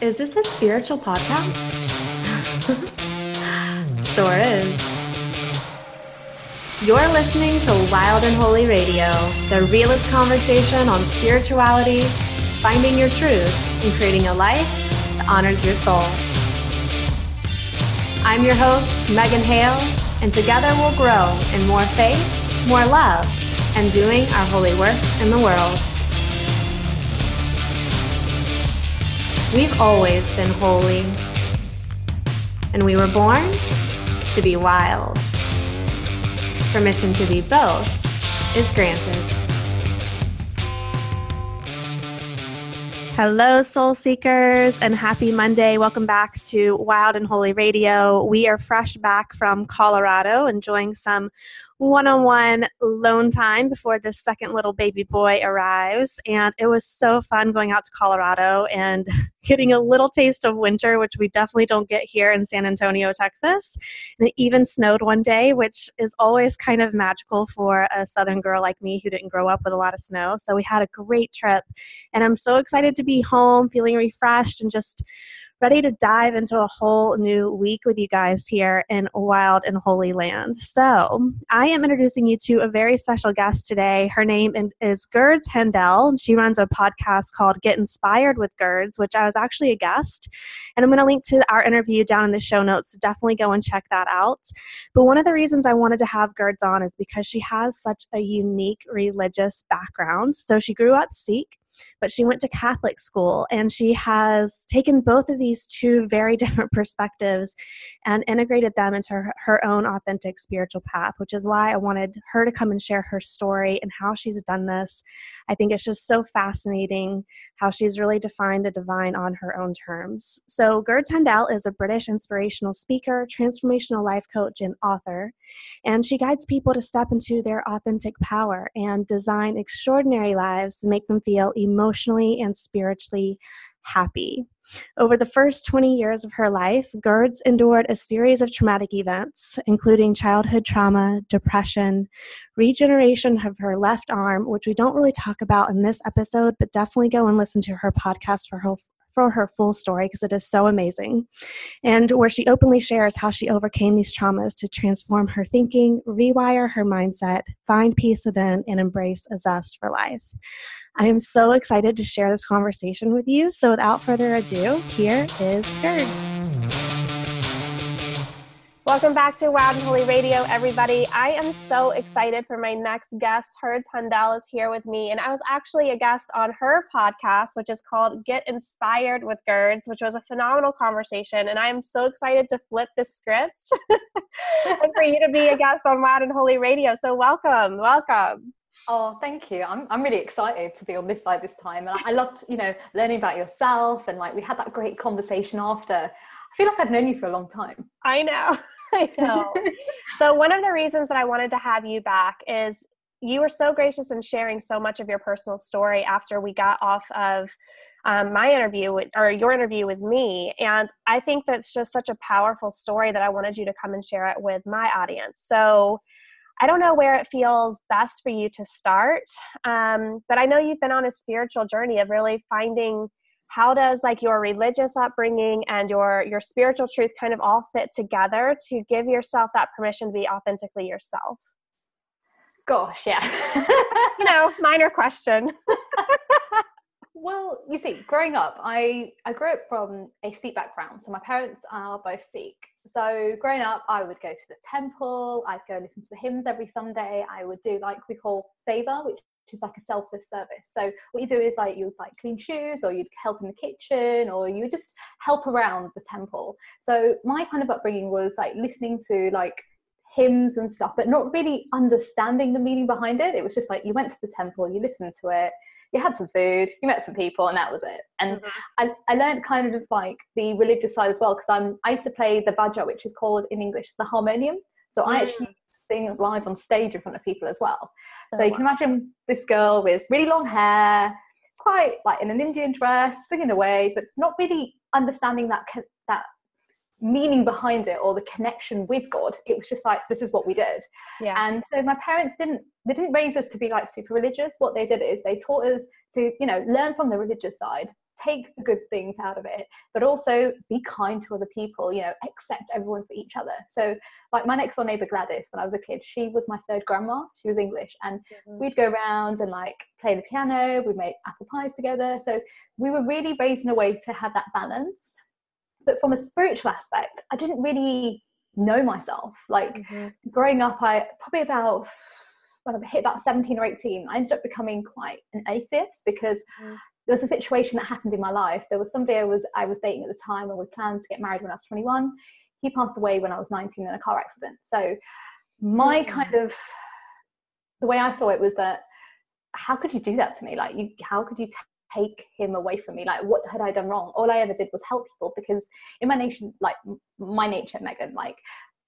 Is this a spiritual podcast? sure is. You're listening to Wild and Holy Radio, the realest conversation on spirituality, finding your truth, and creating a life that honors your soul. I'm your host, Megan Hale, and together we'll grow in more faith, more love, and doing our holy work in the world. We've always been holy, and we were born to be wild. Permission to be both is granted. Hello, soul seekers, and happy Monday. Welcome back to Wild and Holy Radio. We are fresh back from Colorado, enjoying some one on one lone time before this second little baby boy arrives. And it was so fun going out to Colorado and getting a little taste of winter, which we definitely don't get here in San Antonio, Texas. And it even snowed one day, which is always kind of magical for a southern girl like me who didn't grow up with a lot of snow. So we had a great trip. And I'm so excited to be home, feeling refreshed and just ready to dive into a whole new week with you guys here in Wild and Holy Land. So, I am introducing you to a very special guest today. Her name is Gurds Hundal. She runs a podcast called Get Inspired with Gurds, which I was actually a guest. And I'm going to link to our interview down in the show notes. So definitely go and check that out. But one of the reasons I wanted to have Gurds on is because she has such a unique religious background. So, she grew up Sikh but she went to Catholic school and she has taken both of these two very different perspectives and integrated them into her, her own authentic spiritual path, which is why I wanted her to come and share her story and how she's done this. I think it's just so fascinating how she's really defined the divine on her own terms. So, Gurds Hundal is a British inspirational speaker, transformational life coach, and author, and she guides people to step into their authentic power and design extraordinary lives that make them feel and spiritually happy. Over the first 20 years of her life, Gurds endured a series of traumatic events, including childhood trauma, depression, regeneration of her left arm, which we don't really talk about in this episode, but definitely go and listen to her podcast for her, for her full story because it is so amazing. And where she openly shares how she overcame these traumas to transform her thinking, rewire her mindset, find peace within, and embrace a zest for life. I am so excited to share this conversation with you. So without further ado, here is Gurds. Welcome back to Wild and Holy Radio, everybody. I am so excited for my next guest. Gurds Hundal is here with me, and I was actually a guest on her podcast, which is called Get Inspired with Gurds, which was a phenomenal conversation. And I am so excited to flip the script and for you to be a guest on Wild and Holy Radio. So, welcome, welcome. Oh, thank you. I'm, I'm really excited to be on this side this time. And I loved, you know, learning about yourself and like we had that great conversation after. I feel like I've known you for a long time. I know. I know. so, one of the reasons that I wanted to have you back is you were so gracious in sharing so much of your personal story after we got off of um, my interview with, or your interview with me. And I think that's just such a powerful story that I wanted you to come and share it with my audience. So, I don't know where it feels best for you to start, um, but I know you've been on a spiritual journey of really finding how does like your religious upbringing and your your spiritual truth kind of all fit together to give yourself that permission to be authentically yourself? Gosh yeah. You know minor question. Well you see growing up i i grew up from a sikh background so my parents are both sikh. So growing up i would go to the temple i'd go listen to the hymns every sunday i would do like we call seva which which is like a selfless service. So what you do is like you'd like clean shoes or you'd help in the kitchen or you would just help around the temple. So my kind of upbringing was like listening to like hymns and stuff, but not really understanding the meaning behind it. It was just like you went to the temple, you listened to it, you had some food, you met some people, and that was it. And mm-hmm. I, I learned kind of like the religious side as well because I'm I used to play the baja, which is called in English the harmonium. So mm. I actually sing live on stage in front of people as well. Oh, so oh, you can imagine this girl with really long hair, quite like in an Indian dress, singing away, but not really understanding that that meaning behind it or the connection with God. It was just like this is what we did. Yeah. And so my parents didn't they didn't raise us to be like super religious. What they did is they taught us to you know learn from the religious side take the good things out of it but also be kind to other people you know accept everyone for each other. So like my next door neighbor gladys when i was a kid she was my third grandma. She was english and mm-hmm. we'd go around and like play the piano we'd make apple pies together. So we were really raised in a way to have that balance. But from a spiritual aspect i didn't really know myself. Like mm-hmm. growing up i probably about when I hit about 17 or 18, I ended up becoming quite an atheist because mm there was a situation that happened in my life. There was somebody I was I was dating at the time, and we planned to get married when I was 21. He passed away when I was 19 in a car accident. So my mm. kind of the way I saw it was that how could you do that to me? Like you, how could you t- take him away from me? Like what had I done wrong? All I ever did was help people because in my nation, like my nature, Megan, like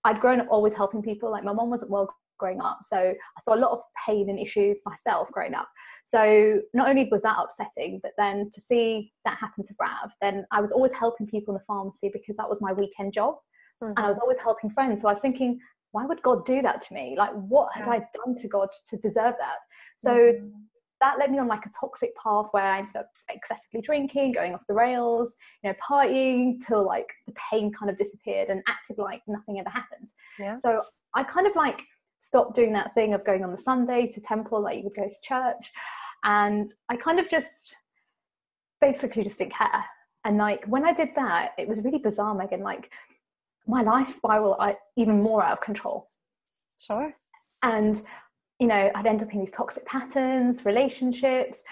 I'd grown up always helping people. Like my mom wasn't well growing up, so I saw a lot of pain and issues myself growing up. So not only was that upsetting, but then to see that happen to Brav, then I was always helping people in the pharmacy because that was my weekend job. Mm-hmm. And I was always helping friends. So I was thinking, why would God do that to me? Like, what had yeah. I done to God to deserve that? So mm-hmm. that led me on like a toxic path where I ended up excessively drinking, going off the rails, you know, partying till like the pain kind of disappeared and acted like nothing ever happened. Yeah. So I kind of like stopped doing that thing of going on the Sunday to temple, like you would go to church. And I kind of just basically just didn't care. And like when I did that, it was really bizarre, Megan. Like my life spiraled even more out of control. Sure. And you know, I'd end up in these toxic patterns, relationships,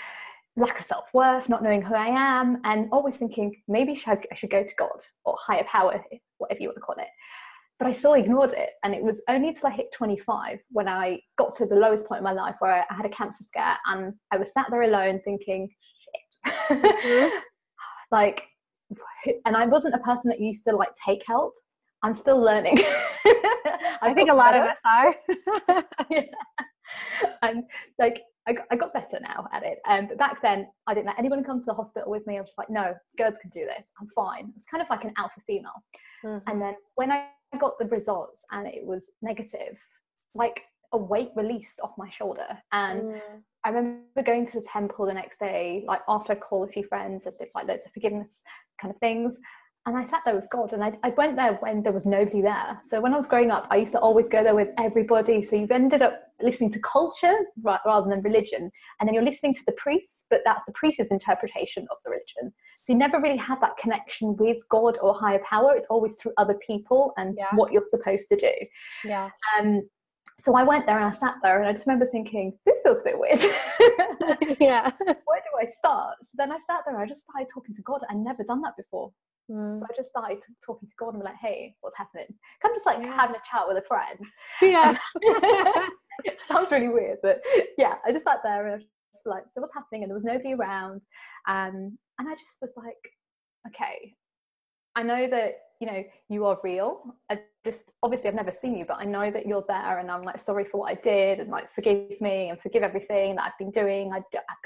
lack of self worth, not knowing who I am, and always thinking maybe I should go to God or higher power, whatever you want to call it but I still ignored it. And it was only until I hit 25 when I got to the lowest point in my life where I had a cancer scare and I was sat there alone thinking, shit. Mm-hmm. like, and I wasn't a person that used to like take help. I'm still learning. I think a lot better. of us are. yeah. And like, I got, I got better now at it. Um, but back then, I didn't let anyone come to the hospital with me. I was just like, no, girls can do this. I'm fine. It's kind of like an alpha female. Mm-hmm. And then when I got the results and it was negative, like a weight released off my shoulder. And mm. I remember going to the temple the next day, like after I called a few friends, and did like loads of forgiveness kind of things. And I sat there with God and I, I went there when there was nobody there. So when I was growing up, I used to always go there with everybody. So you've ended up listening to culture rather than religion. And then you're listening to the priests, but that's the priest's interpretation of the religion. So you never really have that connection with God or higher power. It's always through other people and yeah. what you're supposed to do. Yes. Um, so I went there and I sat there and I just remember thinking, this feels a bit weird. yeah. Where do I start? So then I sat there and I just started talking to God. I'd never done that before. Mm. So I just started talking to God and be like, hey, what's happening? Kind of just like yes. having a chat with a friend. Yeah. sounds really weird, but yeah, I just sat there and I was like, so what's happening? And there was nobody around. Um, and I just was like, okay, I know that you know you are real. I just obviously I've never seen you, but I know that you're there, and I'm like sorry for what I did, and like forgive me and forgive everything that I've been doing. I,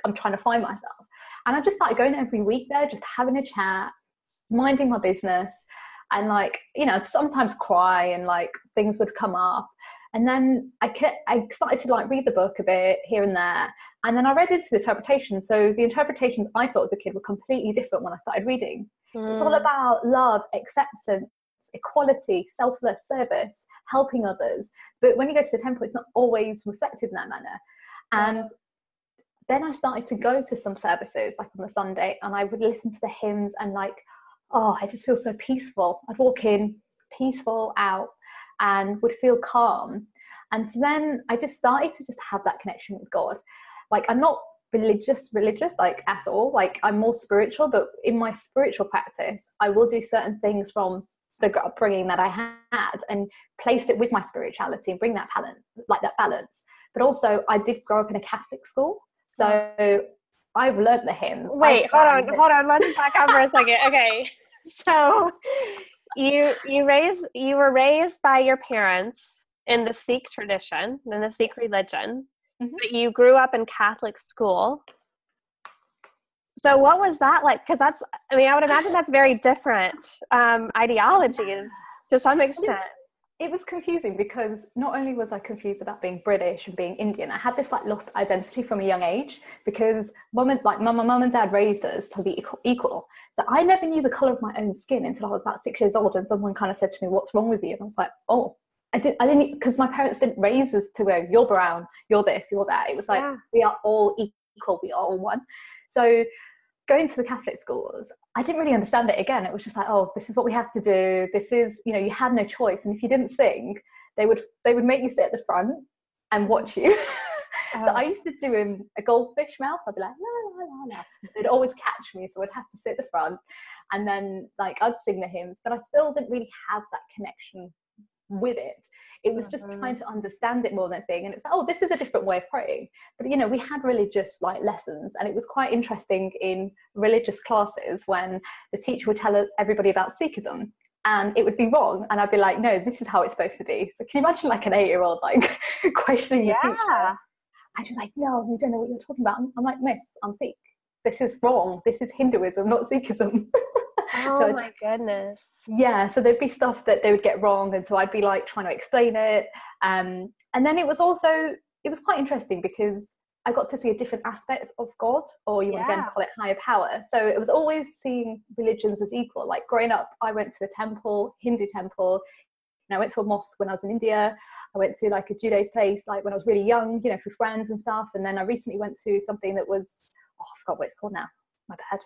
I'm trying to find myself, and I just started going every week there, just having a chat, minding my business, and like you know sometimes cry and like things would come up, and then I kept, I started to like read the book a bit here and there, and then I read into the interpretation. So the interpretations I thought as a kid were completely different when I started reading. Mm. It's all hmm. about love, acceptance, equality, selfless service, helping others. But when you go to the temple, it's not always reflected in that manner. And then I started to go to some services, like on the Sunday, and I would listen to the hymns and like, oh, I just feel so peaceful. I'd walk in, peaceful out, and would feel calm. And so then I just started to just have that connection with God like i'm not religious religious like at all like i'm more spiritual but in my spiritual practice i will do certain things from the upbringing that i had and place it with my spirituality and bring that balance like that balance but also i did grow up in a catholic school so i've learned the hymns wait hold on hold on let's back up for a second okay so you you raised you were raised by your parents in the sikh tradition in the sikh religion mm-hmm. but you grew up in Catholic school. So what was that like? Because that's, I mean, I would imagine that's very different um, ideologies to some extent. It was confusing because not only was I confused about being British and being Indian, I had this like lost identity from a young age because mum and like mum, mum and dad raised us to be equal, equal. So I never knew the color of my own skin until I was about six years old, and someone kind of said to me, "What's wrong with you?" And I was like, "Oh." I didn't, I didn't, because my parents didn't raise us to go, you're brown, you're this, you're that. It was like, yeah. we are all equal, we are all one. So going to the Catholic schools, I didn't really understand it again. It was just like, oh, this is what we have to do. This is, you know, you had no choice. And if you didn't sing, they would they would make you sit at the front and watch you. so I used to do um, a goldfish mouse. I'd be like, la la la la. They'd always catch me, so I'd have to sit at the front, and then like I'd sing the hymns, but I still didn't really have that connection with it. It was just mm-hmm. trying to understand it more than anything. And it's like, oh, this is a different way of praying. But you know, we had religious like lessons, and it was quite interesting in religious classes when the teacher would tell everybody about Sikhism. And it would be wrong, and I'd be like, "No, this is how it's supposed to be." So can you imagine like an eight-year-old like questioning the yeah. teacher? And she's like, "No, you don't know what you're talking about." I'm like, "Miss, I'm Sikh. This is wrong. This is Hinduism, not Sikhism." Oh so my goodness. Yeah, so there'd be stuff that they would get wrong, and so I'd be like trying to explain it. Um, and then it was also it was quite interesting because I got to see a different aspects of God, or you yeah. again call it higher power. So it was always seeing religions as equal. Like growing up, I went to a temple, Hindu temple, and I went to a mosque when I was in India. I went to like a Judaist place, like when I was really young, you know, for friends and stuff. And then I recently went to something that was, oh, I forgot what it's called now. My bad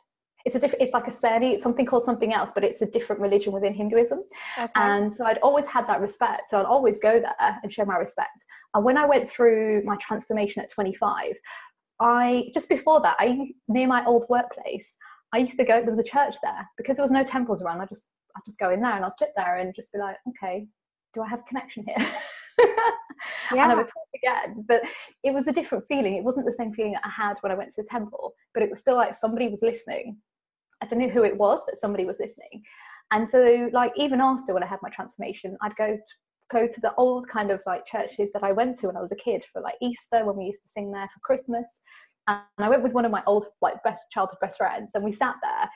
it's a different it's like a sari something called something else but it's a different religion within hinduism okay. and so i'd always had that respect so i'd always go there and show my respect and when i went through my transformation at 25 i just before that i near my old workplace i used to go there was a church there because there was no temples around i just i'd just go in there and i'd sit there and just be like okay do i have a connection here yeah. and I would talk again. But it was a different feeling. It wasn't the same feeling that I had when I went to the temple, but it was still like somebody was listening I don't know who it was, but somebody was listening. And so, like, even after when I had my transformation, I'd go go to the old kind of like churches that I went to when I was a kid for like Easter when we used to sing there for Christmas. And I went with one of my old like best childhood best friends, and we sat there.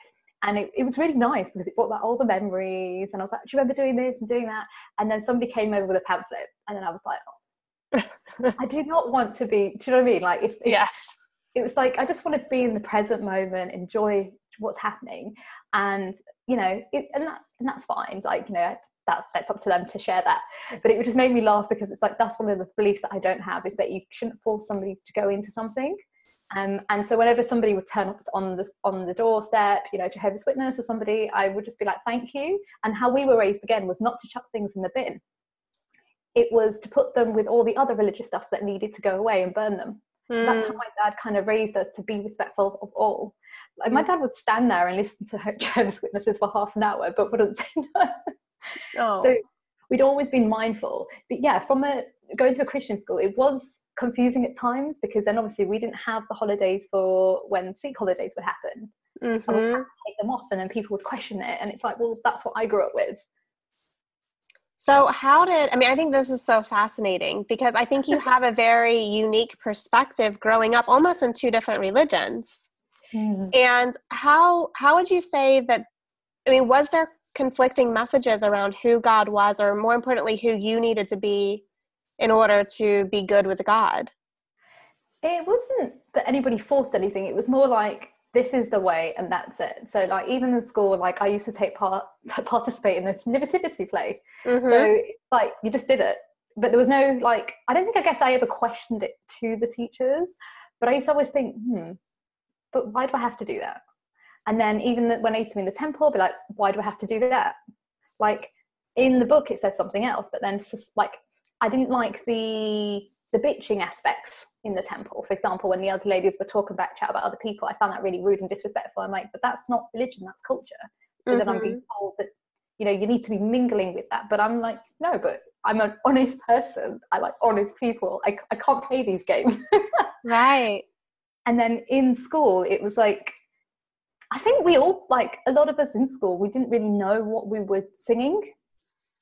And it, it was really nice because it brought back all the memories. And I was like, Do you remember doing this and doing that? And then somebody came over with a pamphlet, and then I was like, oh, I do not want to be. Do you know what I mean? Like, it's, it's yes. It was like I just want to be in the present moment, enjoy what's happening and you know it, and, that, and that's fine like you know that, that's up to them to share that but it just made me laugh because it's like that's one of the beliefs that i don't have is that you shouldn't force somebody to go into something um, and so whenever somebody would turn up on the on the doorstep, you know, Jehovah's Witness or somebody, I would just be like, "Thank you." And how we were raised again was not to chuck things in the bin; it was to put them with all the other religious stuff that needed to go away and burn them. Mm. So that's how hmm. my dad kind of raised us to be respectful of all. Like my dad would stand there and listen to Jehovah's Witnesses for half an hour, but wouldn't say no. Oh. So we'd always been mindful. But yeah, from a going to a Christian school, it was confusing at times because then obviously we didn't have the holidays for when Sikh holidays would happen. Mm-hmm. And we'd have to take them off, and then people would question it, and it's like, well, that's what I grew up with. So, how did I mean? I think this is so fascinating because I think you have a very unique perspective growing up almost in two different religions. Mm-hmm. And how how would you say that? I mean, was there conflicting messages around who God was, or more importantly, who you needed to be in order to be good with God? It wasn't that anybody forced anything. It was more like this is the way, and that's it. So, like even in school, like I used to take part participate in the nativity play. Mm-hmm. So, like you just did it, but there was no like. I don't think I guess I ever questioned it to the teachers, but I used to always think, hmm, but why do I have to do that? And then even when I used to be in the temple, I'd be like, why do I have to do that? Like in the book, it says something else, but then just like I didn't like the the bitching aspects in the temple. For example, when the other ladies were talking back chat about other people, I found that really rude and disrespectful. I'm like, but that's not religion, that's culture. But mm-hmm. then I'm being mm-hmm. told that you know you need to be mingling with that. But I'm like, no, but I'm an honest person. I like honest people. I, I can't play these games. right and then in school it was like i think we all like a lot of us in school we didn't really know what we were singing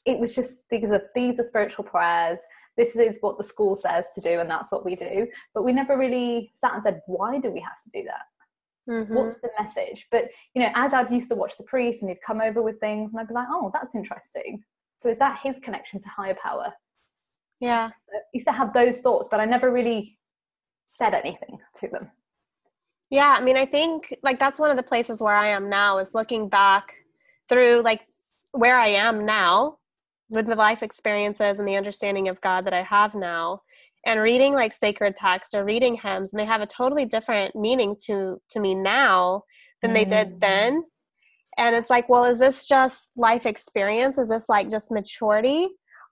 it was just these are these are spiritual prayers this is what the school says to do and that's what we do but we never really sat and said why do we have to do that mm-hmm. what's the message but you know as i'd used to watch the priest and he'd come over with things and i'd be like oh that's interesting So is that his connection to higher power? Yeah. I used to have those thoughts, but I never really said anything to them. Yeah, I mean, I think like that's one of the places where I am now is looking back through like where I am now with the life experiences and the understanding of God that I have now and reading like sacred text or reading hymns and they have a totally different meaning to to me now than mm. they did mm. then and it's like well is this just life experience is this like just maturity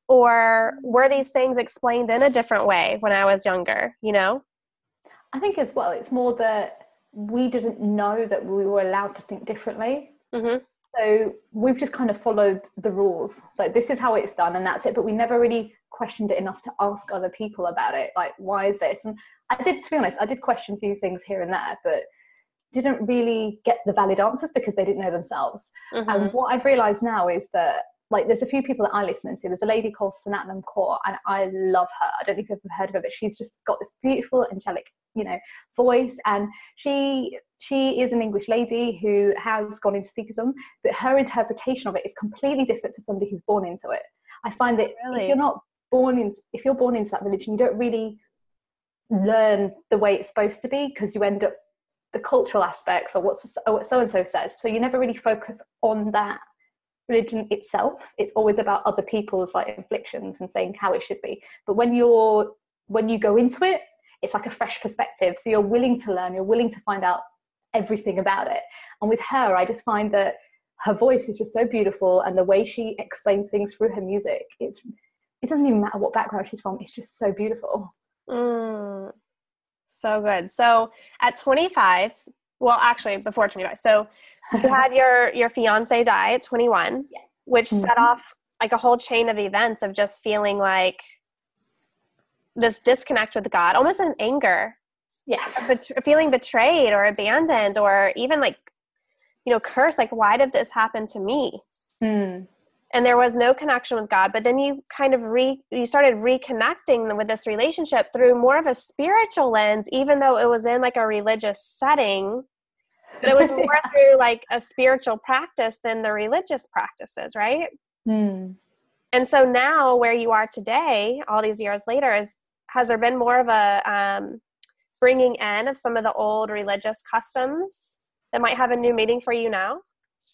or were these things explained in a different way when i was younger you know i think as well it's more that we didn't know that we were allowed to think differently mm-hmm. so we've just kind of followed the rules so this is how it's done and that's it but we never really questioned it enough to ask other people about it like why is this and i did to be honest i did question a few things here and there but didn't really get the valid answers because they didn't know themselves mm-hmm. and what i've realized now is that like there's a few people that I listen to. There's a lady called Snatam Kaur, and I love her. I don't know if you've ever heard of her, but she's just got this beautiful angelic, you know, voice. And she she is an English lady who has gone into Sikhism, but her interpretation of it is completely different to somebody who's born into it. I find that really? if you're not born in, if you're born into that religion, you don't really learn the way it's supposed to be because you end up the cultural aspects or what so and so says. So you never really focus on that religion itself it's always about other people's like inflictions and saying how it should be but when you're when you go into it it's like a fresh perspective so you're willing to learn you're willing to find out everything about it and with her i just find that her voice is just so beautiful and the way she explains things through her music it's it doesn't even matter what background she's from it's just so beautiful mm, so good so at 25 well actually before 25 so you had your your fiance die at 21 yeah. which mm-hmm. set off like a whole chain of events of just feeling like this disconnect with god almost an anger. Yeah. Bet- feeling betrayed or abandoned or even like you know curse like why did this happen to me? Mm. and there was no connection with god but then you kind of re you started reconnecting with this relationship through more of a spiritual lens even though it was in like a religious setting. But it was more through like a spiritual practice than the religious practices right? Mm. and so now where you are today all these years later is has there been more of a um, bringing in of some of the old religious customs that might have a new meaning for you now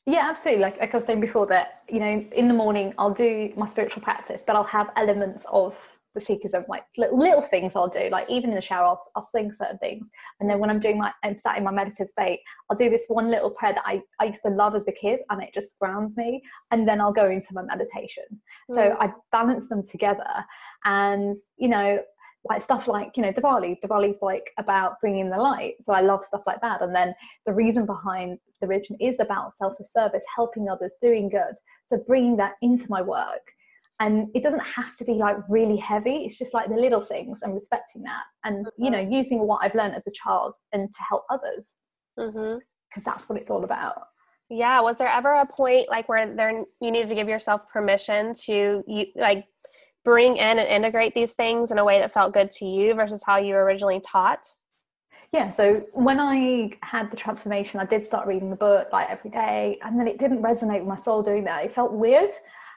yeah absolutely like, like i was saying before that you know in the morning i'll do my spiritual practice but i'll have elements of the Sikhism, like little, little things I'll do, like even in the shower, I'll, I'll sing certain things. And then when I'm doing my, I'm sat in my meditative state, I'll do this one little prayer that I, I used to love as a kid and it just grounds me. And then I'll go into my meditation. Mm. So I balance them together. And, you know, like stuff like you know Diwali. Diwali's like about bringing the light, so I love stuff like that. And then the reason behind the religion is about self-service, helping others, doing good. So bringing that into my work and it doesn't have to be like really heavy it's just like the little things and respecting that and mm-hmm. you know using what i've learned as a child and to help others because mm-hmm. that's what it's all about yeah was there ever a point like where there you needed to give yourself permission to you like bring in and integrate these things in a way that felt good to you versus how you were originally taught yeah so when i had the transformation i did start reading the book like every day and then it didn't resonate with my soul doing that it felt weird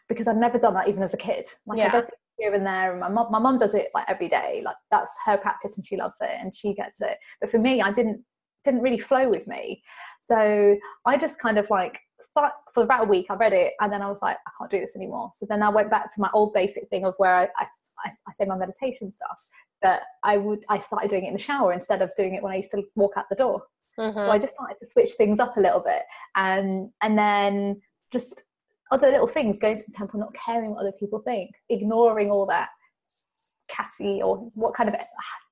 because I've never done that even as a kid. Like yeah. I go here and there, and my mom, my mom does it like every day. Like that's her practice, and she loves it, and she gets it. But for me, I didn't didn't really flow with me. So I just kind of like start for about a week. I read it, and then I was like, I can't do this anymore. So then I went back to my old basic thing of where I, I, I, I say my meditation stuff. But I would I started doing it in the shower instead of doing it when I used to walk out the door. Mm-hmm. So I just started to switch things up a little bit, and and then just other little things, going to the temple, not caring what other people think, ignoring all that Cassie or what kind of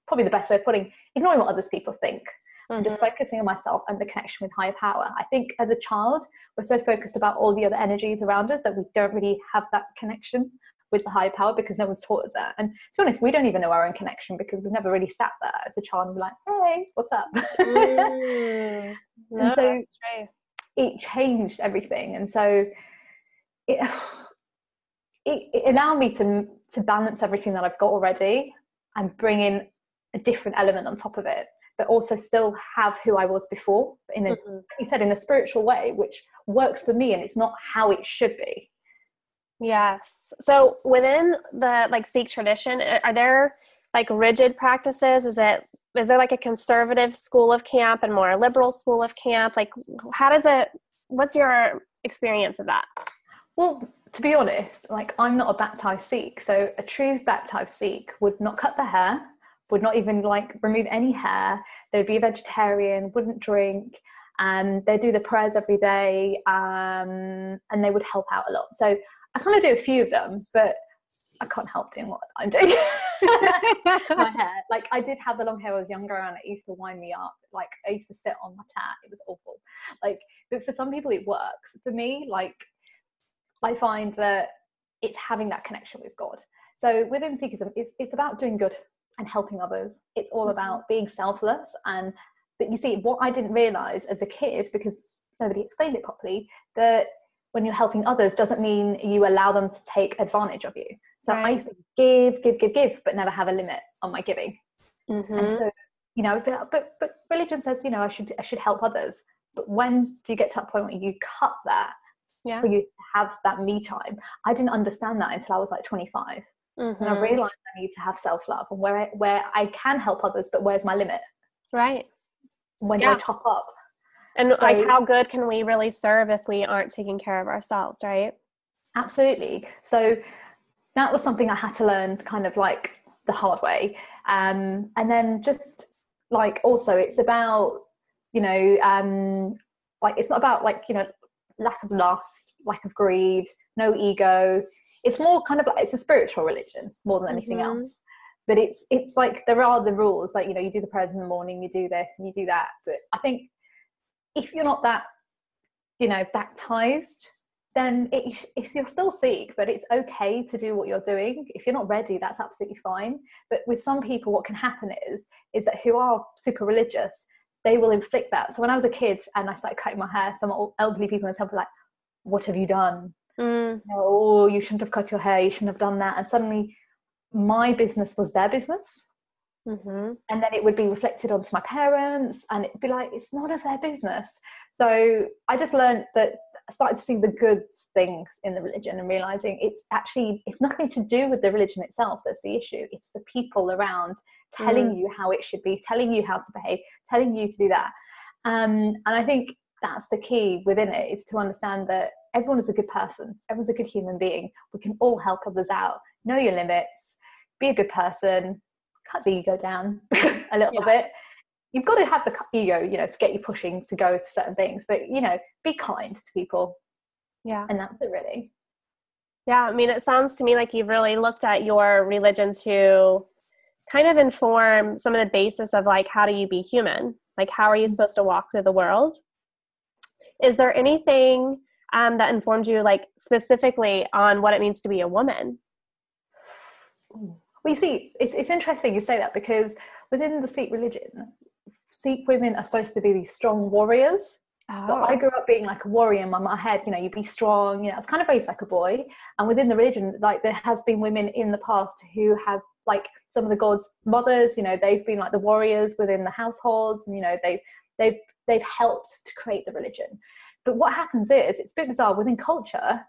probably the best way of putting ignoring what others people think mm-hmm. and just focusing on myself and the connection with higher power. I think as a child, we're so focused about all the other energies around us that we don't really have that connection with the higher power because no one's taught us that. And to be honest, we don't even know our own connection because we've never really sat there as a child and be like, hey, what's up? Mm. no, and so it changed everything. And so it, it, it allowed me to to balance everything that I've got already and bring in a different element on top of it, but also still have who I was before in a mm-hmm. you said in a spiritual way, which works for me and it's not how it should be. Yes. So within the like Sikh tradition, are there like rigid practices? Is it is there like a conservative school of camp and more a liberal school of camp? Like how does it what's your experience of that? Well, to be honest, like I'm not a baptized Sikh, so a true baptized Sikh would not cut their hair, would not even like remove any hair. They would be a vegetarian, wouldn't drink, and they do the prayers every day, um, and they would help out a lot. So I kind of do a few of them, but I can't help doing what I'm doing. my hair, like I did have the long hair when I was younger, and it used to wind me up. Like I used to sit on my tat; it was awful. Like, but for some people it works. For me, like I find that it's having that connection with God. So within Sikhism, it's it's about doing good and helping others. It's all mm-hmm. about being selfless and. But you see, what I didn't realize as a kid, because nobody explained it properly, that when you're helping others doesn't mean you allow them to take advantage of you. So right. I used to give, give, give, give, but never have a limit on my giving. Mm-hmm. And so, you know, but, but but religion says, you know, I should I should help others. But when do you get to that point where you cut that yeah. for you to have that me time? I didn't understand that until I was like 25. Mm-hmm. And I realized I need to have self love and where I, where I can help others, but where's my limit? Right. When yeah. do I top up? And so, like, how good can we really serve if we aren't taking care of ourselves, right? Absolutely. So that was something I had to learn kind of like the hard way. Um, and then just like also, it's about, you know, um, like it's not about like, you know, lack of lust, lack of greed, no ego. It's more kind of like it's a spiritual religion more than anything mm-hmm. else but it's it's like there are the rules like you know you do the prayers in the morning you do this and you do that but i think if you're not that you know baptized then it, it's, you're still Sikh, but it's okay to do what you're doing. If you're not ready, that's absolutely fine. But with some people, what can happen is is that who are super religious, they will inflict that. So when I was a kid and I started cutting my hair, some elderly people in the temple were like, "What have you done? Mm. You know, oh, you shouldn't have cut your hair. You shouldn't have done that." And suddenly, my business was their business. Mm-hmm. And then it would be reflected onto my parents, and it'd be like, it's none of their business. So I just learned that I started to see the good things in the religion and realizing it's actually it's nothing to do with the religion itself that's the issue. It's the people around telling mm. you how it should be, telling you how to behave, telling you to do that. Um, and I think that's the key within it is to understand that everyone is a good person, everyone's a good human being. We can all help others out. Know your limits, be a good person, cut the ego down a little yeah. bit. You've got to have the ego, you know, to get you pushing to go to certain things. But you know, be kind to people. Yeah, and that's it, really. Yeah, I mean, it sounds to me like you've really looked at your religion to kind of inform some of the basis of like how do you be human? Like, how are you mm-hmm. supposed to walk through the world? Is there anything um, that informed you, like specifically on what it means to be a woman? Well, you see, it's, it's interesting you say that because within the Sikh religion, Sikh women are supposed to be these strong warriors. Oh. So I grew up being like a warrior in my head, you know, you be strong, you know, I was kind of raised like a boy. And within the religion, like there has been women in the past who have like some of the gods' mothers, you know, they've been like the warriors within the households, and you know, they've they've they've helped to create the religion. But what happens is it's a bit bizarre within culture,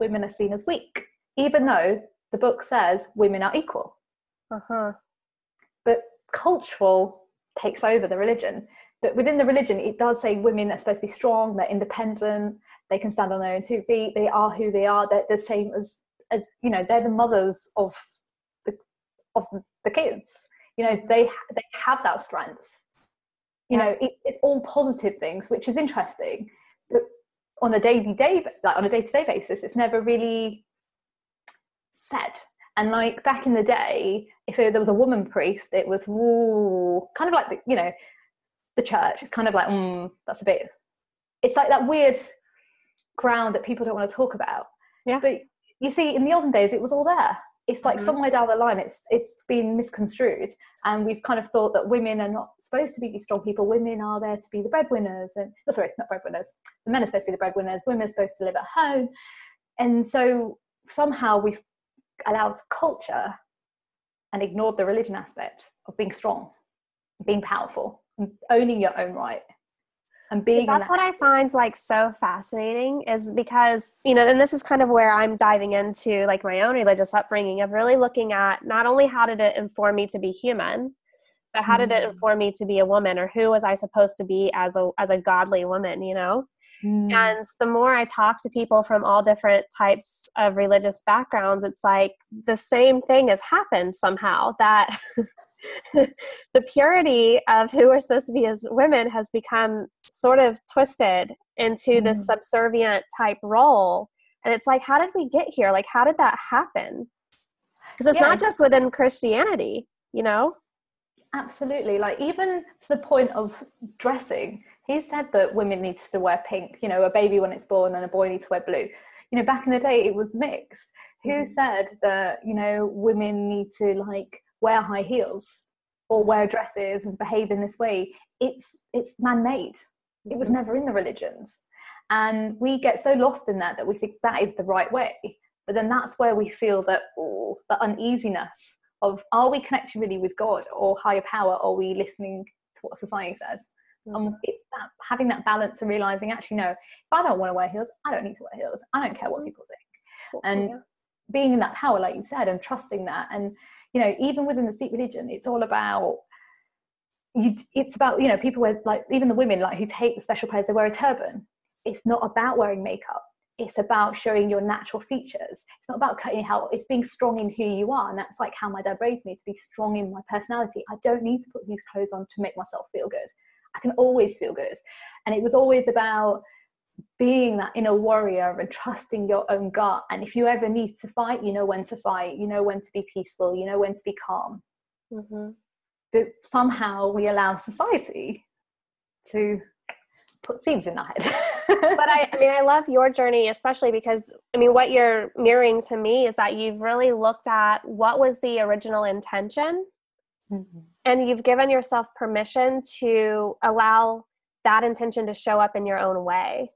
women are seen as weak, even though the book says women are equal. Uh-huh. But cultural takes over the religion. But within the religion, it does say women are supposed to be strong, they're independent, they can stand on their own two feet, they are who they are, they're the same as, as you know, they're the mothers of the, of the kids. You know, they, they have that strength. You yeah. know, it, it's all positive things, which is interesting. But on a daily day, like on a day to day basis, it's never really said. And like back in the day, if there was a woman priest, it was ooh, kind of like the, you know the church. It's kind of like mm, that's a bit. It's like that weird ground that people don't want to talk about. Yeah. But you see, in the olden days, it was all there. It's like mm-hmm. somewhere down the line, it's it's been misconstrued, and we've kind of thought that women are not supposed to be these strong people. Women are there to be the breadwinners, and oh, sorry, not breadwinners. The men are supposed to be the breadwinners. Women are supposed to live at home, and so somehow we've allowed culture and ignored the religion aspect of being strong, being powerful, owning your own right. And being that's that- what i find like so fascinating is because you know and this is kind of where i'm diving into like my own religious upbringing of really looking at not only how did it inform me to be human but how did it Mm. inform me to be a woman or who was i supposed to be as a as a godly woman you know Mm. and the more i talk to people from all different types of religious backgrounds it's like the same thing has happened somehow that the purity of who we're supposed to be as women has become sort of twisted into this Mm. subservient type role and it's like how did we get here like how did that happen because it's Yeah. not just within christianity you know Absolutely. Like even to the point of dressing, he said that women need to wear pink, you know, a baby when it's born and a boy needs to wear blue. You know, back in the day it was mixed. Who Mhm. said that, you know, women need to like wear high heels or wear dresses and behave in this way? It's it's man made. It was Mhm. never in the religions. And we get so lost in that that we think that is the right way. But then that's where we feel that oh, the uneasiness of are we connecting really with God or higher power? Or are we listening to what society says? Um, it's that having that balance and realizing actually no, if I don't want to wear heels, I don't need to wear heels. I don't care what people think. And being in that power, like you said, and trusting that, and you know, even within the Sikh religion, it's all about you. It's about you know people wear like even the women like who take the special prayers, they wear a turban. It's not about wearing makeup. It's about showing your natural features. It's not about cutting your hair. It's being strong in who you are, and that's like how my dad raised me to be strong in my personality. I don't need to put these clothes on to make myself feel good. I can always feel good, and it was always about being that inner warrior and trusting your own gut. And if you ever need to fight, you know when to fight, you know when to be peaceful, you know when to be calm. Mhm. But somehow we allow society to put seeds in our head. but I, I mean, I love your journey, especially because I mean, what you're mirroring to me is that you've really looked at what was the original intention Mhm. and you've given yourself permission to allow that intention to show up in your own way,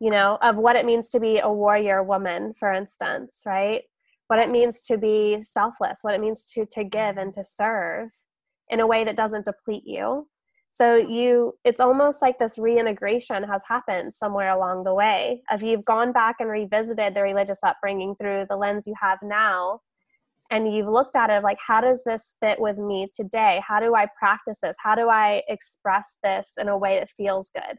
you know, of what it means to be a warrior woman, for instance, right? What it means to be selfless, what it means to, to give and to serve in a way that doesn't deplete you. So you it's almost like this reintegration has happened somewhere along the way of you've gone back and revisited the religious upbringing through the lens you have now and you've looked at it like how does this fit with me today? How do i practice this? How do i express this in a way that feels good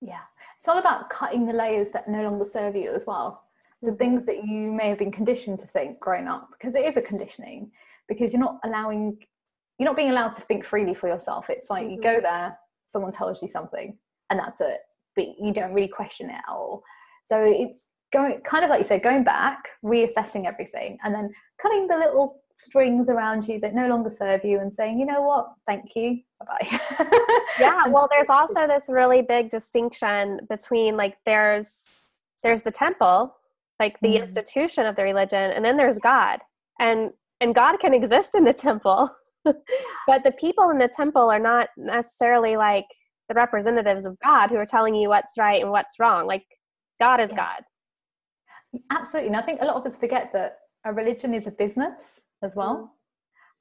yeah. It's all about cutting the layers that no longer serve you as well. So Mhm. things that you may have been conditioned to think growing up, because it is a conditioning, because you're not allowing you're not being allowed to think freely for yourself. It's like you Mhm. go there, someone tells you something, and that's it. But you don't really question it at all. So it's going kind of like you said, going back, reassessing everything, and then cutting the little strings around you that no longer serve you and saying, you know what, thank you, bye bye. yeah well there's also this really big distinction between like there's there's the temple like the Mhm. institution of the religion and then there's god and and god can exist in the temple but the people in the temple are not necessarily like the representatives of god who are telling you what's right and what's wrong like god is Yeah. god Absolutely. And I think a lot of us forget that a religion is a business as well. Mm.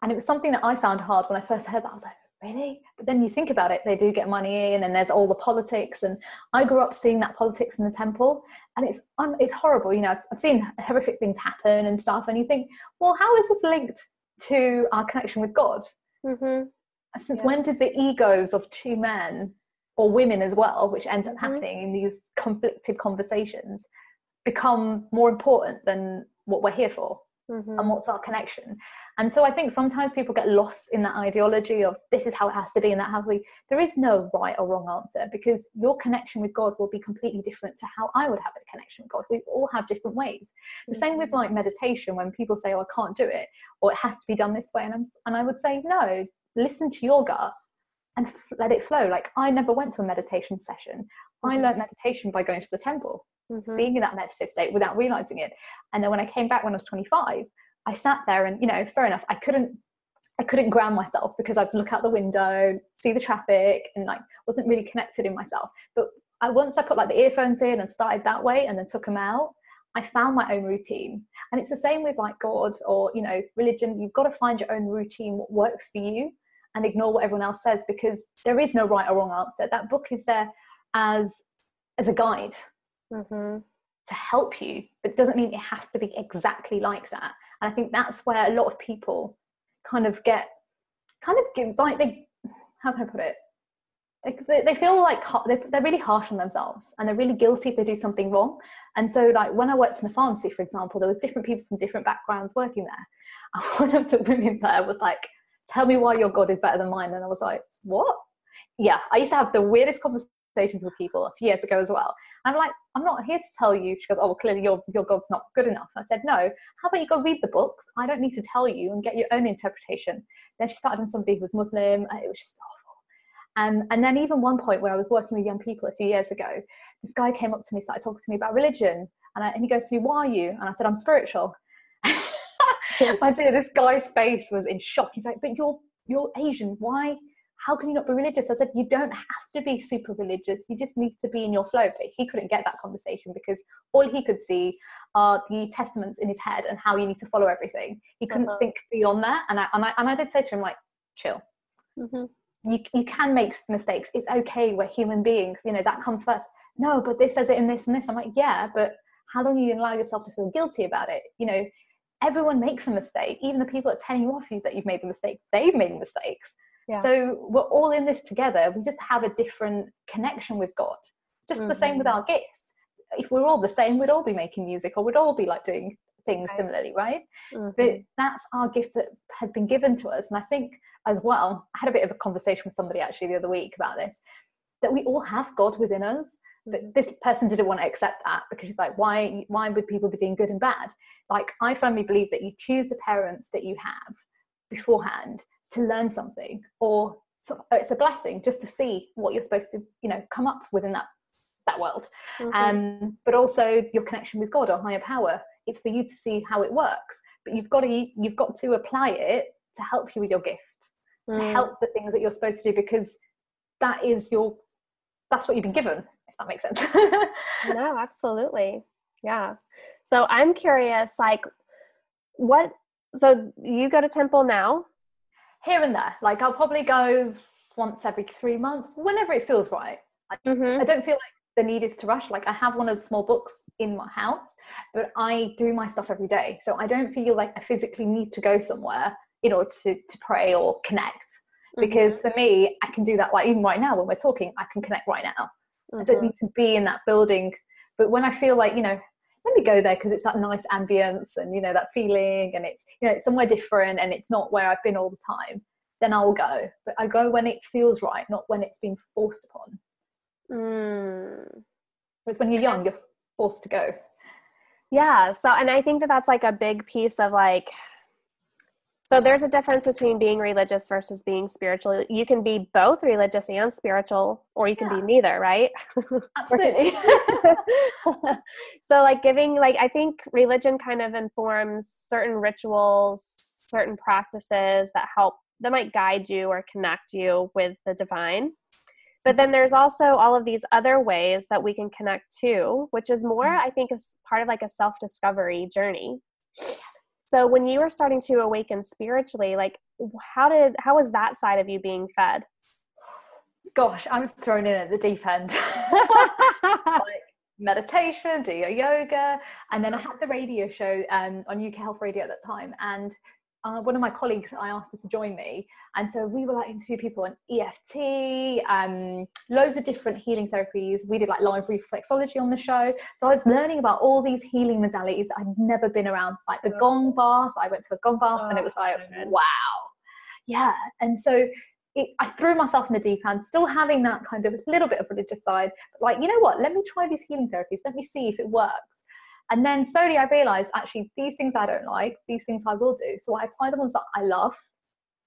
And it was something that I found hard when I first heard that. I was like, really? But then you think about it, they do get money in and there's all the politics. And I grew up seeing that politics in the temple and it's, um, it's horrible. You know, I've, I've seen horrific things happen and stuff. And you think, well, how is this linked to our connection with God? mm-hmm. Since Yeah. when did the egos of two men or women as well, which ends up Mhm. happening in these conflicted conversations, become more important than what we're here for? Mm-hmm. and what's our connection. And so i think sometimes people get lost in that ideology of this is how it has to be and that has to be there is no right or wrong answer because your connection with god will be completely different to how i would have a connection with god. We all have different ways. The same with like meditation when people say oh i can't do it or it has to be done this way and, I'm, and i would say no listen to your gut and f- let it flow. Like i never went to a meditation session. I Mhm. learned meditation by going to the temple Mm-hmm. being in that meditative state without realizing it. And then when I came back when I was 25, I sat there and you know, fair enough, I couldn't I couldn't ground myself because I'd look out the window, see the traffic, and like wasn't really connected in myself. But I once I put like the earphones in and started that way and then took them out, I found my own routine. And it's the same with like God or you know, religion. You've got to find your own routine, what works for you. and ignore what everyone else says because there is no right or wrong answer. That book is there as as a guide mm-hmm. to help you, but doesn't mean it has to be exactly like that. And I think that's where a lot of people kind of get kind of give like they how can I put it? They, they feel like they're really harsh on themselves and they're really guilty if they do something wrong. And so, like when I worked in the pharmacy, for example, there was different people from different backgrounds working there. And one of the women there was like, "Tell me why your God is better than mine." And I was like, "What?" Yeah, I used to have the weirdest conversations with people a few years ago as well. I'm like, "I'm not here to tell you." She goes, "Oh, well, clearly your your God's not good enough." I said, "No. How about you go read the books? I don't need to tell you and get your own interpretation." Then she started on somebody who was Muslim. It was just awful. Um, and then even one point where I was working with young people a few years ago, this guy came up to me, started talking to me about religion, and, I, and he goes to me, "Why are you?" And I said, "I'm spiritual." My dear, this guy's face was in shock. He's like, "But you're you're Asian. Why? How can you not be religious?" I said, "You don't have to be super religious. You just need to be in your flow." But he couldn't get that conversation because all he could see are the testaments in his head and how you need to follow everything. He couldn't uh-huh. think beyond that. And I, and I and I did say to him like, "Chill." Mm-hmm. You, you can make mistakes. It's okay. We're human beings. You know, that comes first. No, but this says it in this and this. I'm like, yeah, but how long are you allow yourself to feel guilty about it? You know, everyone makes a mistake. Even the people that are telling you off you that you've made the mistake, they've made mistakes. Yeah. So we're all in this together. We just have a different connection with God. Just mm-hmm. the same with mm-hmm. our gifts. If we're all the same, we'd all be making music or we'd all be like doing things right. similarly, right? Mm-hmm. But that's our gift that has been given to us. And I think as well, I had a bit of a conversation with somebody actually the other week about this, that we all have God within us but this person didn't want to accept that because she's like why why would people be doing good and bad like i firmly believe that you choose the parents that you have beforehand to learn something or it's a blessing just to see what you're supposed to you know come up within that that world mm-hmm. um, but also your connection with god or higher power it's for you to see how it works but you've got to you've got to apply it to help you with your gift mm. to help the things that you're supposed to do because that is your that's what you've been given if that makes sense. no, absolutely. Yeah. So I'm curious, like, what? So you go to temple now? Here and there. Like, I'll probably go once every three months, whenever it feels right. Mm-hmm. I don't feel like the need is to rush. Like, I have one of the small books in my house, but I do my stuff every day. So I don't feel like I physically need to go somewhere in order to, to pray or connect. Mm-hmm. Because for me, I can do that like even right now when we're talking, I can connect right now. Mm-hmm. I don't need to be in that building. But when I feel like, you know, let me go there because it's that nice ambience and, you know, that feeling and it's, you know, it's somewhere different and it's not where I've been all the time, then I'll go. But I go when it feels right, not when it's being forced upon. Mm. Whereas when you're young, you're forced to go. Yeah. So, and I think that that's like a big piece of like, so there's a difference between being religious versus being spiritual. You can be both religious and spiritual, or you can yeah. be neither, right? Absolutely. so like giving like I think religion kind of informs certain rituals, certain practices that help that might guide you or connect you with the divine. But then there's also all of these other ways that we can connect to, which is more, mm. I think, is part of like a self discovery journey. So when you were starting to awaken spiritually, like how did how was that side of you being fed? Gosh, I was thrown in at the deep end. like meditation, do your yoga, and then I had the radio show um, on UK Health Radio at that time, and uh, one of my colleagues, I asked her to join me. And so we were like interview people on EFT, um, loads of different healing therapies. We did like live reflexology on the show. So I was learning about all these healing modalities I'd never been around, like the gong bath. I went to a gong bath oh, and it was like, so wow. Yeah. And so it, I threw myself in the deep end, still having that kind of little bit of religious side. But like, you know what? Let me try these healing therapies. Let me see if it works. And then slowly I realized actually these things I don't like, these things I will do. So I apply the ones that I love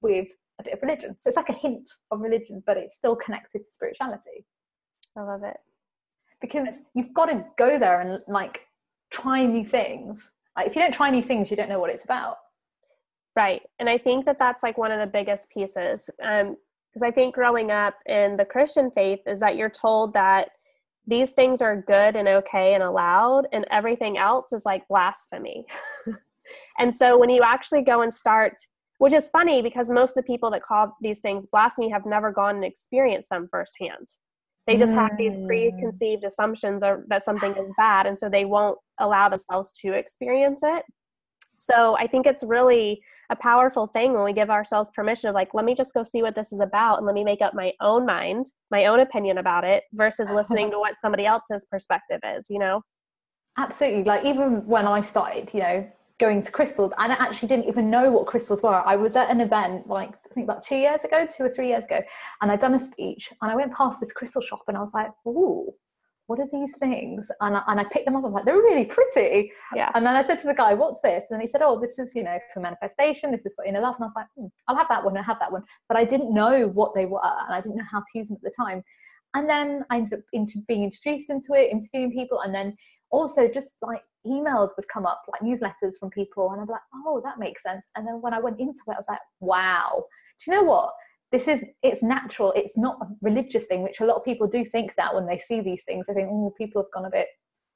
with a bit of religion. So it's like a hint of religion, but it's still connected to spirituality. I love it. Because you've got to go there and like try new things. Like if you don't try new things, you don't know what it's about. Right. And I think that that's like one of the biggest pieces. Um, because I think growing up in the Christian faith is that you're told that these things are good and okay and allowed and everything else is like blasphemy and so when you actually go and start which is funny because most of the people that call these things blasphemy have never gone and experienced them firsthand. They just mm. have these mm. preconceived assumptions or that something is bad, and so they won't allow themselves to experience it. So I think it's really a powerful thing when we give ourselves permission of like, let me just go see what this is about and let me make up my own mind, my own opinion about it versus listening to what somebody else's perspective is, you know? Absolutely. Like even when I started, you know, going to crystals and I actually didn't even know what crystals were. I was at an event like I think about two years ago, two or three years ago, and I'd done a speech and I went past this crystal shop and I was like, ooh, what are these things? And I, and I picked them up. I'm like, they're really pretty. Yeah. And then I said to the guy, what's this? And he said, oh, this is, you know, for manifestation. This is for inner love. And I was like, hmm, I'll have that one. I'll have that one. But I didn't know what they were and I didn't know how to use them at the time. And then I ended up into being introduced into it, interviewing people. And then also just like emails would come up, like newsletters from people. And I'd be like, oh, that makes sense. And then when I went into it, I was like, wow. Do you know what? This is it's natural it's not a religious thing which a lot of people do think that when they see these things they think oh people have gone a bit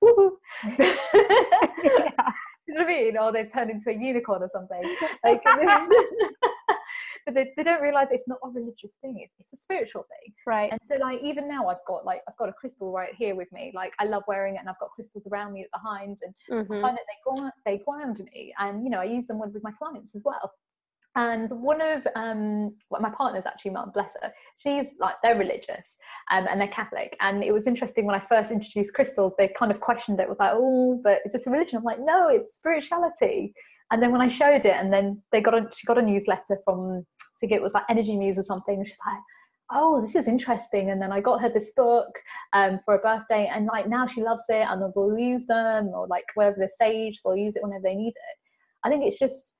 woohoo. Yeah. you know what I mean? Or they've turned into a unicorn or something. Like, but they, they don't realize it's not a religious thing it's, it's a spiritual thing. Right. And so like even now I've got like I've got a crystal right here with me. Like I love wearing it and I've got crystals around me at the behind and mm-hmm. I find that they ground, they ground me. And you know I use them with my clients as well and one of um, well, my partner's actually mum, bless her. She's like they're religious um, and they're Catholic. And it was interesting when I first introduced crystals, they kind of questioned it. Was like, oh, but is this a religion? I'm like, no, it's spirituality. And then when I showed it, and then they got a she got a newsletter from I think it was like Energy Muse or something. And she's like, oh, this is interesting. And then I got her this book um, for a birthday, and like now she loves it, and we'll use them, or like wherever they're sage, they'll use it whenever they need it. I think it's just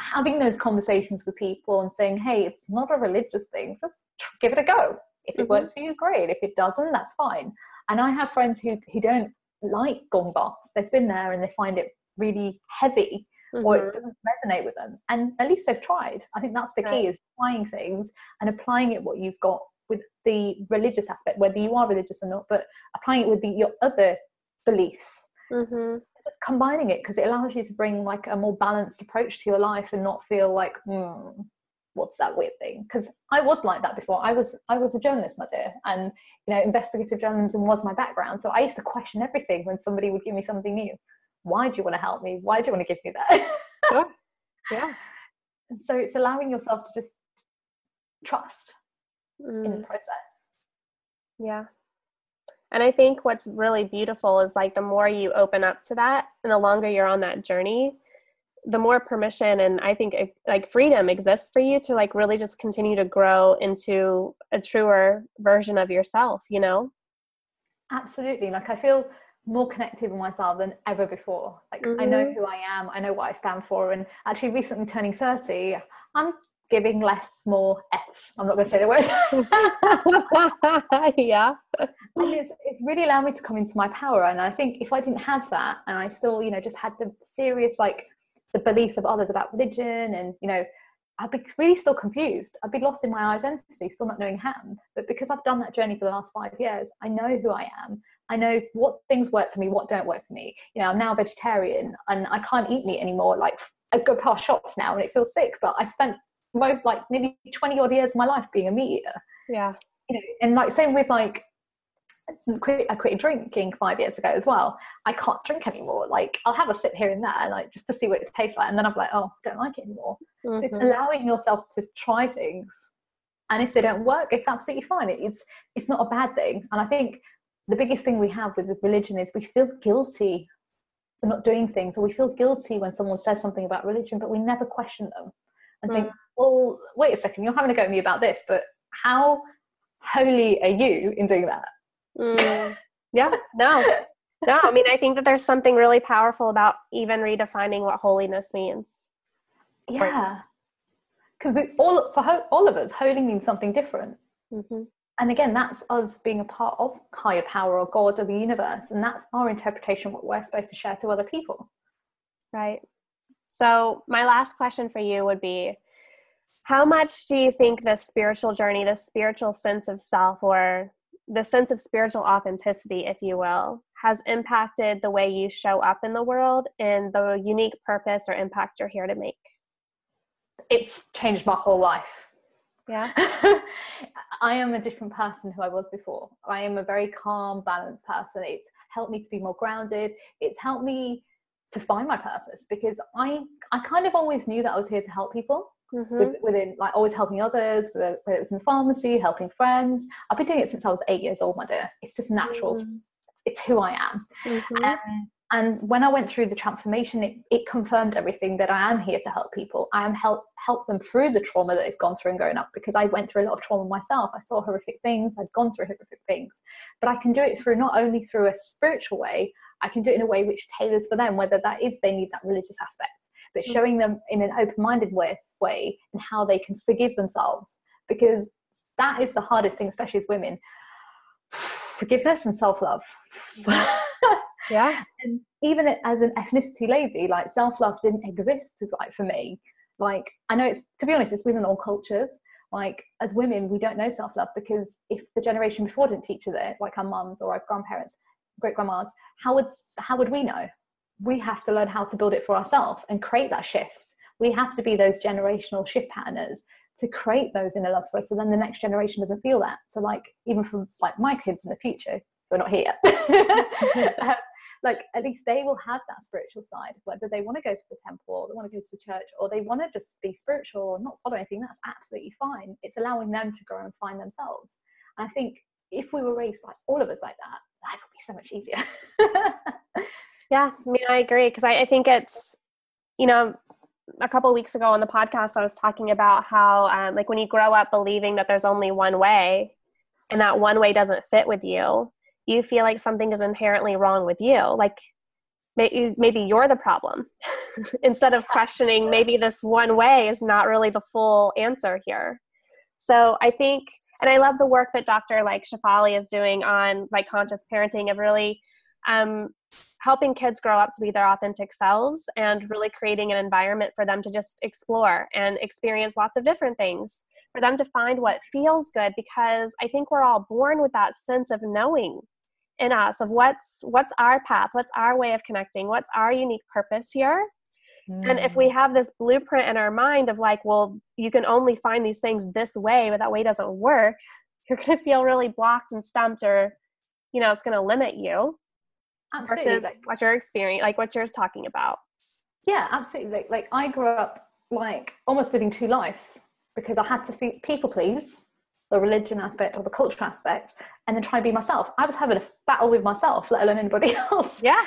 having those conversations with people and saying, hey, it's not a religious thing, just give it a go. If it mm-hmm. works for you, great. If it doesn't, that's fine. And I have friends who, who don't like gong baths. They've been there and they find it really heavy mm-hmm. or it mm-hmm. doesn't resonate with them. And at least they've tried. I think that's the key is trying things and applying it what you've got with the religious aspect, whether you are religious or not, but applying it with the, your other beliefs. Mm-hmm combining it because it allows you to bring like a more balanced approach to your life and not feel like hmm, what's that weird thing? Because i was like that before. I was i was a journalist my dear and you know investigative journalism was my background so i used to question everything when somebody would give me something new. Why do you want to help me? Why do you want to give me that? Sure. yeah. And so it's allowing yourself to just trust mm. in the mm. process. Yeah and I think what's really beautiful is like the more you open up to that and the longer you're on that journey, the more permission and I think like freedom exists for you to like really just continue to grow into a truer version of yourself, you know? Absolutely. Like I feel more connected with myself than ever before. Like mm-hmm. I know mm-hmm. who I am, I know what I stand for. And actually recently turning 30, I'm giving less more F's. I'm not going to say the word. yeah. And it's, it's really allowed me to come into my power. And I think if I didn't have that and I still, you know, just had the serious, like, the beliefs of others about religion and, you know, I'd be really still confused. I'd be lost in my identity, still not knowing how. But because I've done that journey for the last five years, I know who I am. I know what things work for me, what don't work for me. You know, I'm now vegetarian and I can't eat meat anymore. Like I go past shops now and it feels sick, but I spent most like maybe 20 odd years of my life being a meat eater. Yeah. You know, and like same with like quit, I quit drinking five years ago as well. I can't drink anymore. Like I'll have a sip here and there, like just to see what it tastes like, and then I'm like, oh, I don't like it anymore. Mm-hmm. So it's mm-hmm. allowing yourself to try things, and if they don't work, it's absolutely fine. It's it's not a bad thing. And I think the biggest thing we have with religion is we feel guilty for not doing things, or we feel guilty when someone says something about religion, but we never question them and mm. think, well, wait a second, you're having a go at me about this, but how holy are you in doing that? Mm. Yeah, no. no, I mean, I think that there's something really powerful about even redefining what holiness means. Yeah. Because we all for ho- all of us, holy means something different. Mm-hmm. And again, that's us being a part of higher power or God or the universe, and that's our interpretation what we're supposed to share to other people. Right. So, my last question for you would be How much do you think the spiritual journey, the spiritual sense of self, or the sense of spiritual authenticity, if you will, has impacted the way you show up in the world and the unique purpose or impact you're here to make? it's changed my whole life. Yeah. I am a different person who I was before. I am a very calm, balanced person. It's helped me to be more grounded. It's helped me to find my purpose because I I kind of always knew that I was here to help people. Mm-hmm. With, within like always helping others, whether, whether it was in pharmacy, helping friends. I've been doing it since I was eight years old, my dear. It's just natural. Mm-hmm. It's who I am. Mm-hmm. And and when I went through the transformation, it, it confirmed everything that I am here to help people. I am help help them through the trauma that they've gone through and growing up because I went through a lot of trauma myself. I saw horrific things. I'd gone through horrific things, but I can do it through not only through a spiritual way. I can do it in a way which tailors for them, whether that is they need that religious aspect, but mm. showing them in an open-minded way, way and how they can forgive themselves because that is the hardest thing, especially as women. Forgiveness and self-love. yeah. And even as an ethnicity lady like self-love didn't exist like for me. Like i know it's to be honest it's within all cultures. Like as women we don't know self-love because if the generation before didn't teach us it like our mums or our grandparents great grandmas how would how would we know? We have to learn how to build it for ourselves and create that shift. We have to be those generational shift patterners to create those inner love space so then the next generation doesn't feel that. So like even for like my kids in the future we're not here like at least they will have that spiritual side whether they want to go to the temple or they want to go to the church or they want to just be spiritual or not follow anything that's absolutely fine. It's allowing them to grow and find themselves. And i think if we were raised like all of us like that life would be so much easier. Yeah i mean i agree because I, I think it's you know a couple weeks ago on the podcast i was talking about how um, like when you grow up believing that there's only one way and that one way doesn't fit with you you feel like something is inherently wrong with you like maybe, maybe you're the problem. Instead of questioning maybe this one way is not really the full answer here. So i think and i love the work that dr like shefali is doing on like conscious parenting of really um, helping kids grow up to be their authentic selves and really creating an environment for them to just explore and experience lots of different things for them to find what feels good because i think we're all born with that sense of knowing in us of what's what's our path what's our way of connecting what's our unique purpose here mm. and if we mm. have this blueprint in our mind of like well you can only find these things this way but that way doesn't work you're going to feel really blocked and stumped or you know it's going to limit you absolutely. versus like, what you're experiencing like what you're talking about yeah absolutely like, like i grew up like almost living two lives because i had to people please the religion aspect or the culture aspect and then try and be myself. I was having a battle with myself, let alone anybody else. Yeah.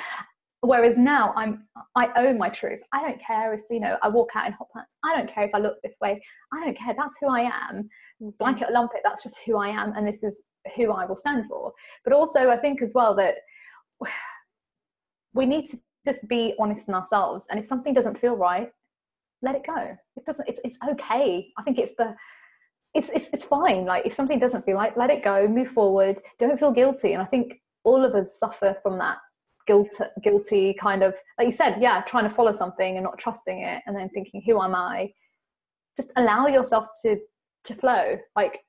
Whereas now I'm I own my truth. I don't care if you know I walk out in hot pants. I don't care if I look this way. I don't care. That's who I am. Like it or lump it, that's just who I am and this is who I will stand for. But also I think as well that we need to just be honest in ourselves. And if something doesn't feel right, let it go. It doesn't it's it's okay. I think it's the it's, it's it's fine. Like if something doesn't feel like let it go move forward. Don't feel guilty. And i think all of us suffer from that guilt guilty kind of like you said yeah trying to follow something and not trusting it and then thinking who am i? Just allow yourself to to flow. Like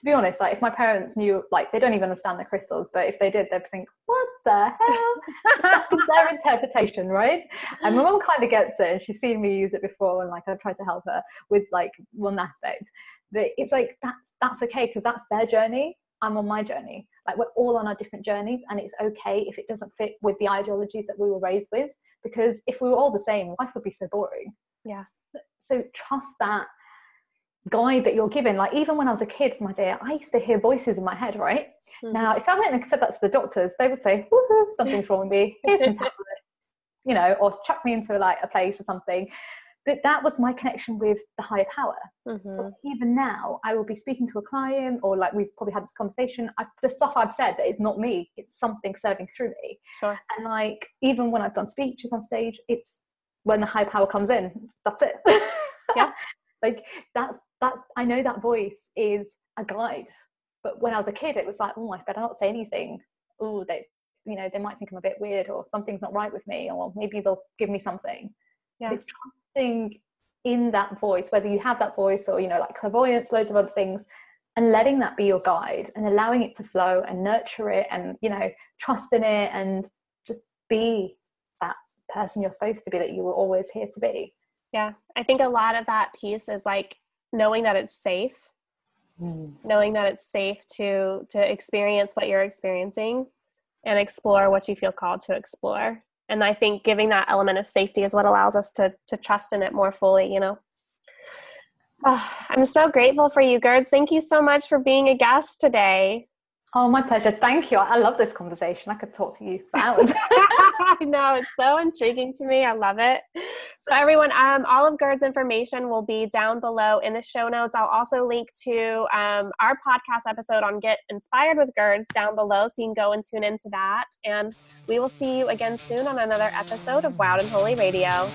to be honest like if my parents knew like they don't even understand the crystals but if they did they'd think what the hell? That's their interpretation right? And my mom kind of gets it and she's seen me use it before and like i've tried to help her with like one aspect. But it's like that's that's okay because that's their journey i'm on my journey. Like we're all on our different journeys and it's okay if it doesn't fit with the ideologies that we were raised with because if we were all the same life would be so boring. Yeah. So trust that guide that you're given. Like even when i was a kid my dear i used to hear voices in my head right? Mm-hmm. now if i went and said that to the doctors they would say something's wrong with me. Here's some tablet you know or chuck me into like a place or something. But that was my connection with the higher power. Mm-hmm. so even now i will be speaking to a client or like we've probably had this conversation I, the stuff i've said that is not me it's something serving through me. Sure. and like even when i've done speeches on stage it's when the high power comes in. That's it. Yeah like that's that's i know that voice is a guide but when i was a kid it was like oh i better not say anything. Oh they you know they might think i'm a bit weird or something's not right with me or maybe they'll give me something. Yeah. it's trusting in that voice whether you have that voice or you know like clairvoyance loads of other things and letting that be your guide and allowing it to flow and nurture it and you know trust in it and just be that person you're supposed to be that you were always here to be Yeah, I think a lot of that piece is like knowing that it's safe, mm. knowing that it's safe to to experience what you're experiencing and explore what you feel called to explore. And I think giving that element of safety is what allows us to to trust in it more fully, you know. Oh, I'm so grateful for you, Gurds. Thank you so much for being a guest today. Oh, my pleasure. Thank you. I love this conversation. I could talk to you for hours. I know it's so intriguing to me. I love it. So, everyone, um, all of Gurds' information will be down below in the show notes. I'll also link to um, our podcast episode on Get Inspired with Gurds down below, so you can go and tune into that. And we will see you again soon on another episode of Wild and Holy Radio.